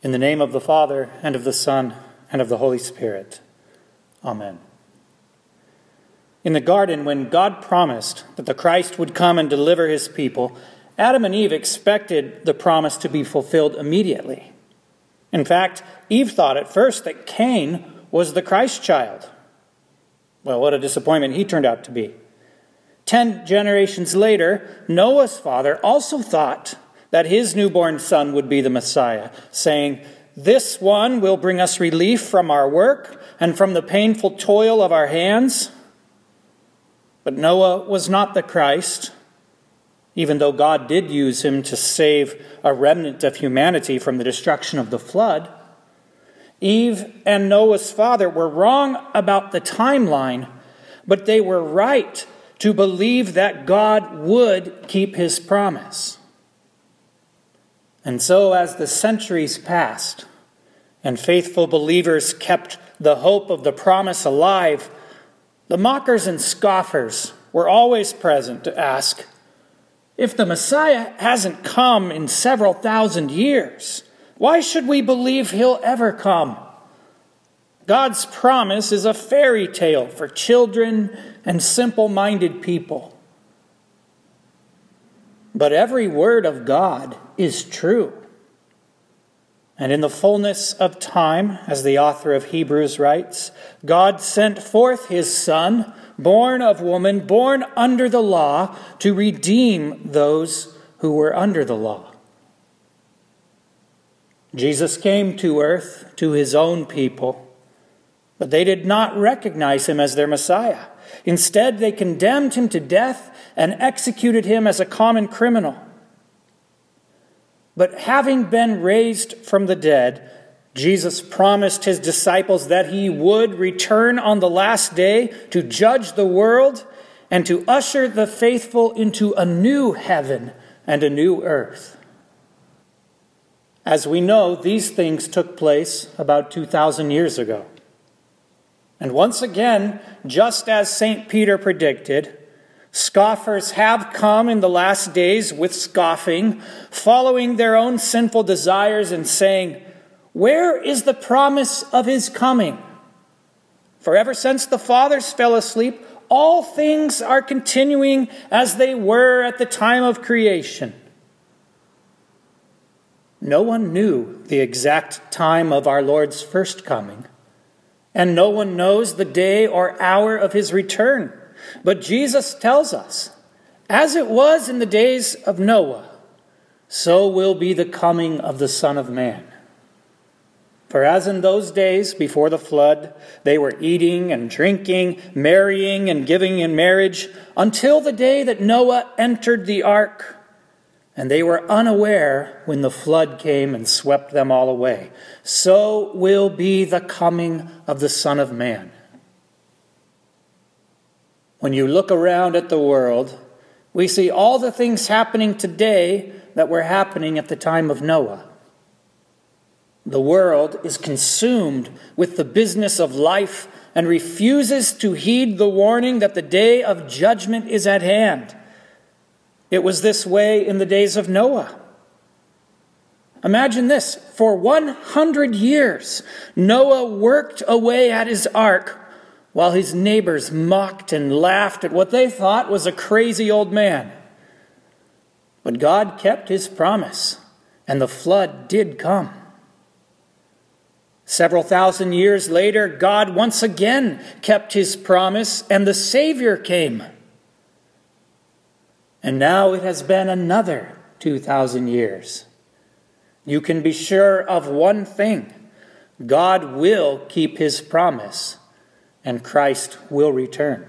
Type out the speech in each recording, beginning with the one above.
In the name of the Father, and of the Son, and of the Holy Spirit. Amen. In the garden, when God promised that the Christ would come and deliver his people, Adam and Eve expected the promise to be fulfilled immediately. In fact, Eve thought at first that Cain was the Christ child. Well, what a disappointment he turned out to be. Ten generations later, Noah's father also thought that his newborn son would be the Messiah, saying, This one will bring us relief from our work and from the painful toil of our hands. But Noah was not the Christ, even though God did use him to save a remnant of humanity from the destruction of the flood. Eve and Noah's father were wrong about the timeline, but they were right to believe that God would keep his promise. And so, as the centuries passed and faithful believers kept the hope of the promise alive, the mockers and scoffers were always present to ask if the Messiah hasn't come in several thousand years, why should we believe he'll ever come? God's promise is a fairy tale for children and simple minded people. But every word of God is true. And in the fullness of time, as the author of Hebrews writes, God sent forth his Son, born of woman, born under the law, to redeem those who were under the law. Jesus came to earth to his own people, but they did not recognize him as their Messiah. Instead, they condemned him to death and executed him as a common criminal. But having been raised from the dead, Jesus promised his disciples that he would return on the last day to judge the world and to usher the faithful into a new heaven and a new earth. As we know, these things took place about 2,000 years ago. And once again, just as St. Peter predicted, Scoffers have come in the last days with scoffing, following their own sinful desires and saying, Where is the promise of his coming? For ever since the fathers fell asleep, all things are continuing as they were at the time of creation. No one knew the exact time of our Lord's first coming, and no one knows the day or hour of his return. But Jesus tells us, as it was in the days of Noah, so will be the coming of the Son of Man. For as in those days before the flood, they were eating and drinking, marrying and giving in marriage, until the day that Noah entered the ark, and they were unaware when the flood came and swept them all away. So will be the coming of the Son of Man. When you look around at the world, we see all the things happening today that were happening at the time of Noah. The world is consumed with the business of life and refuses to heed the warning that the day of judgment is at hand. It was this way in the days of Noah. Imagine this for 100 years, Noah worked away at his ark while his neighbors mocked and laughed at what they thought was a crazy old man. But God kept his promise, and the flood did come. Several thousand years later, God once again kept his promise, and the Savior came. And now it has been another 2,000 years. You can be sure of one thing God will keep his promise and Christ will return.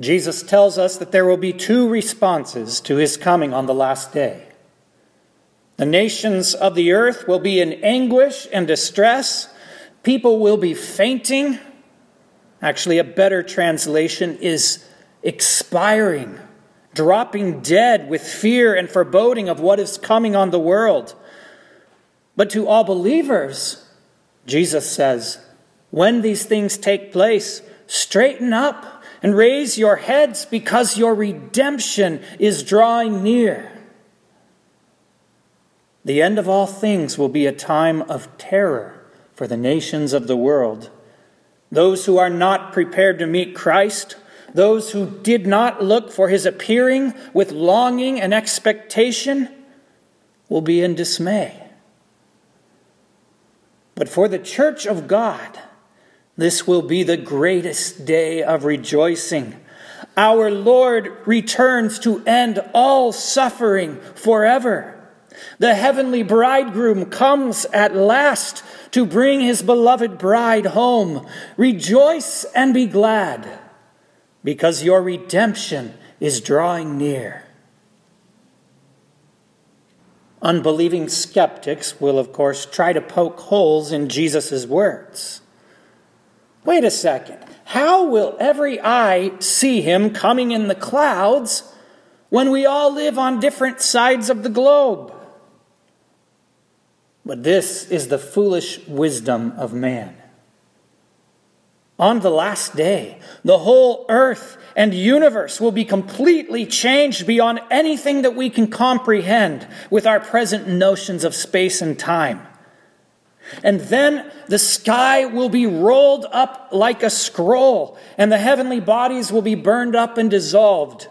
Jesus tells us that there will be two responses to his coming on the last day. The nations of the earth will be in anguish and distress. People will be fainting. Actually, a better translation is expiring, dropping dead with fear and foreboding of what is coming on the world. But to all believers, Jesus says, when these things take place, straighten up and raise your heads because your redemption is drawing near. The end of all things will be a time of terror for the nations of the world. Those who are not prepared to meet Christ, those who did not look for his appearing with longing and expectation, will be in dismay. But for the church of God, this will be the greatest day of rejoicing. Our Lord returns to end all suffering forever. The heavenly bridegroom comes at last to bring his beloved bride home. Rejoice and be glad, because your redemption is drawing near. Unbelieving skeptics will, of course, try to poke holes in Jesus' words. Wait a second. How will every eye see him coming in the clouds when we all live on different sides of the globe? But this is the foolish wisdom of man. On the last day, the whole earth and universe will be completely changed beyond anything that we can comprehend with our present notions of space and time. And then the sky will be rolled up like a scroll, and the heavenly bodies will be burned up and dissolved.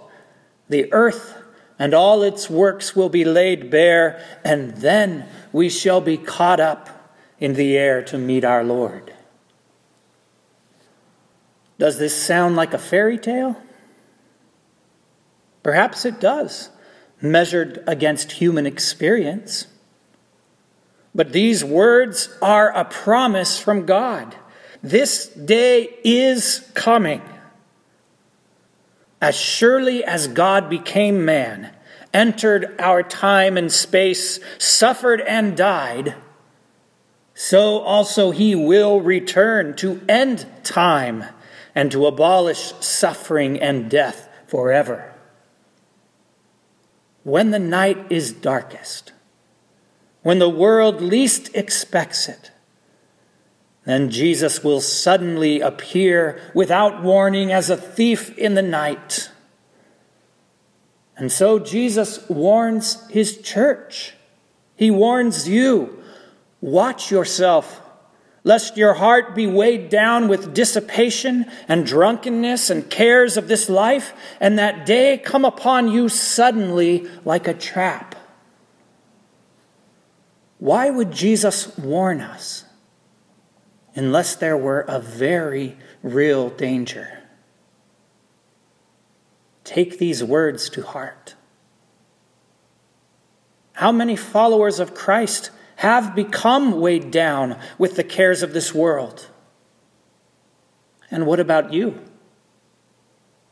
The earth and all its works will be laid bare, and then we shall be caught up in the air to meet our Lord. Does this sound like a fairy tale? Perhaps it does, measured against human experience. But these words are a promise from God. This day is coming. As surely as God became man, entered our time and space, suffered and died, so also he will return to end time and to abolish suffering and death forever. When the night is darkest, when the world least expects it, then Jesus will suddenly appear without warning as a thief in the night. And so Jesus warns his church. He warns you watch yourself lest your heart be weighed down with dissipation and drunkenness and cares of this life, and that day come upon you suddenly like a trap. Why would Jesus warn us unless there were a very real danger? Take these words to heart. How many followers of Christ have become weighed down with the cares of this world. And what about you?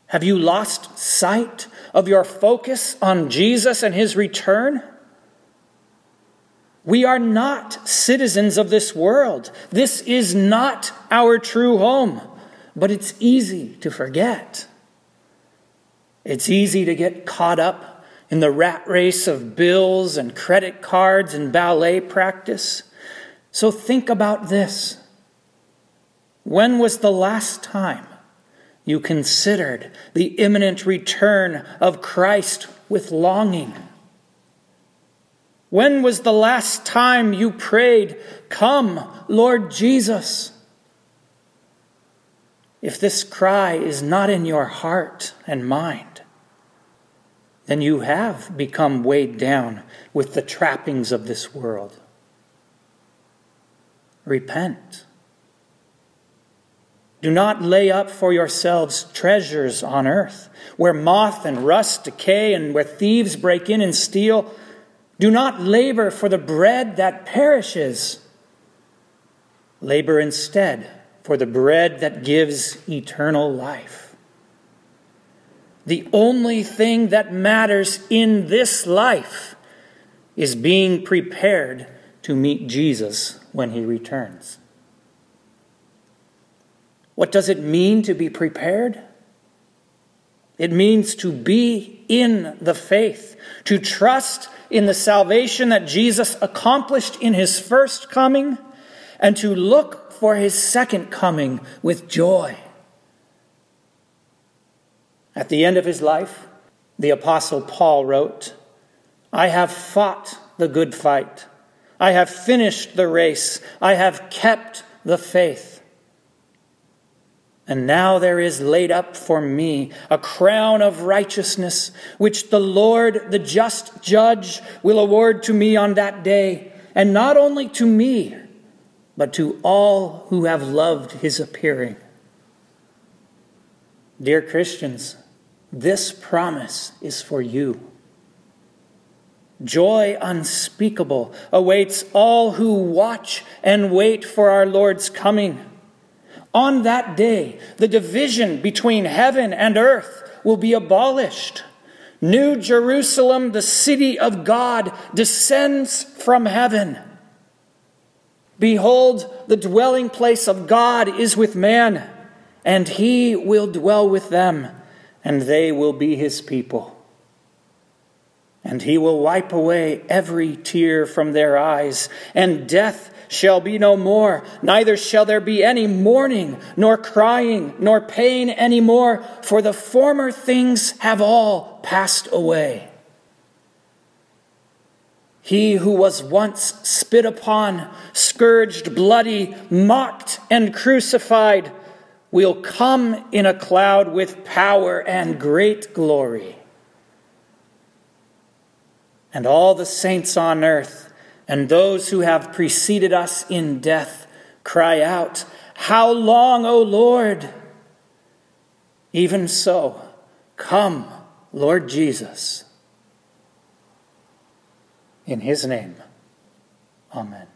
Have you lost sight of your focus on Jesus and his return? We are not citizens of this world. This is not our true home, but it's easy to forget. It's easy to get caught up in the rat race of bills and credit cards and ballet practice. So think about this. When was the last time you considered the imminent return of Christ with longing? When was the last time you prayed, Come, Lord Jesus? If this cry is not in your heart and mind, then you have become weighed down with the trappings of this world. Repent. Do not lay up for yourselves treasures on earth, where moth and rust decay and where thieves break in and steal. Do not labor for the bread that perishes. Labor instead for the bread that gives eternal life. The only thing that matters in this life is being prepared to meet Jesus when he returns. What does it mean to be prepared? It means to be in the faith, to trust in the salvation that Jesus accomplished in his first coming, and to look for his second coming with joy. At the end of his life, the Apostle Paul wrote, I have fought the good fight. I have finished the race. I have kept the faith. And now there is laid up for me a crown of righteousness, which the Lord, the just judge, will award to me on that day, and not only to me, but to all who have loved his appearing. Dear Christians, this promise is for you. Joy unspeakable awaits all who watch and wait for our Lord's coming. On that day, the division between heaven and earth will be abolished. New Jerusalem, the city of God, descends from heaven. Behold, the dwelling place of God is with man, and he will dwell with them, and they will be his people. And he will wipe away every tear from their eyes, and death shall be no more, neither shall there be any mourning, nor crying, nor pain any more, for the former things have all passed away. He who was once spit upon, scourged, bloody, mocked, and crucified will come in a cloud with power and great glory. And all the saints on earth and those who have preceded us in death cry out, How long, O Lord? Even so, come, Lord Jesus. In his name, amen.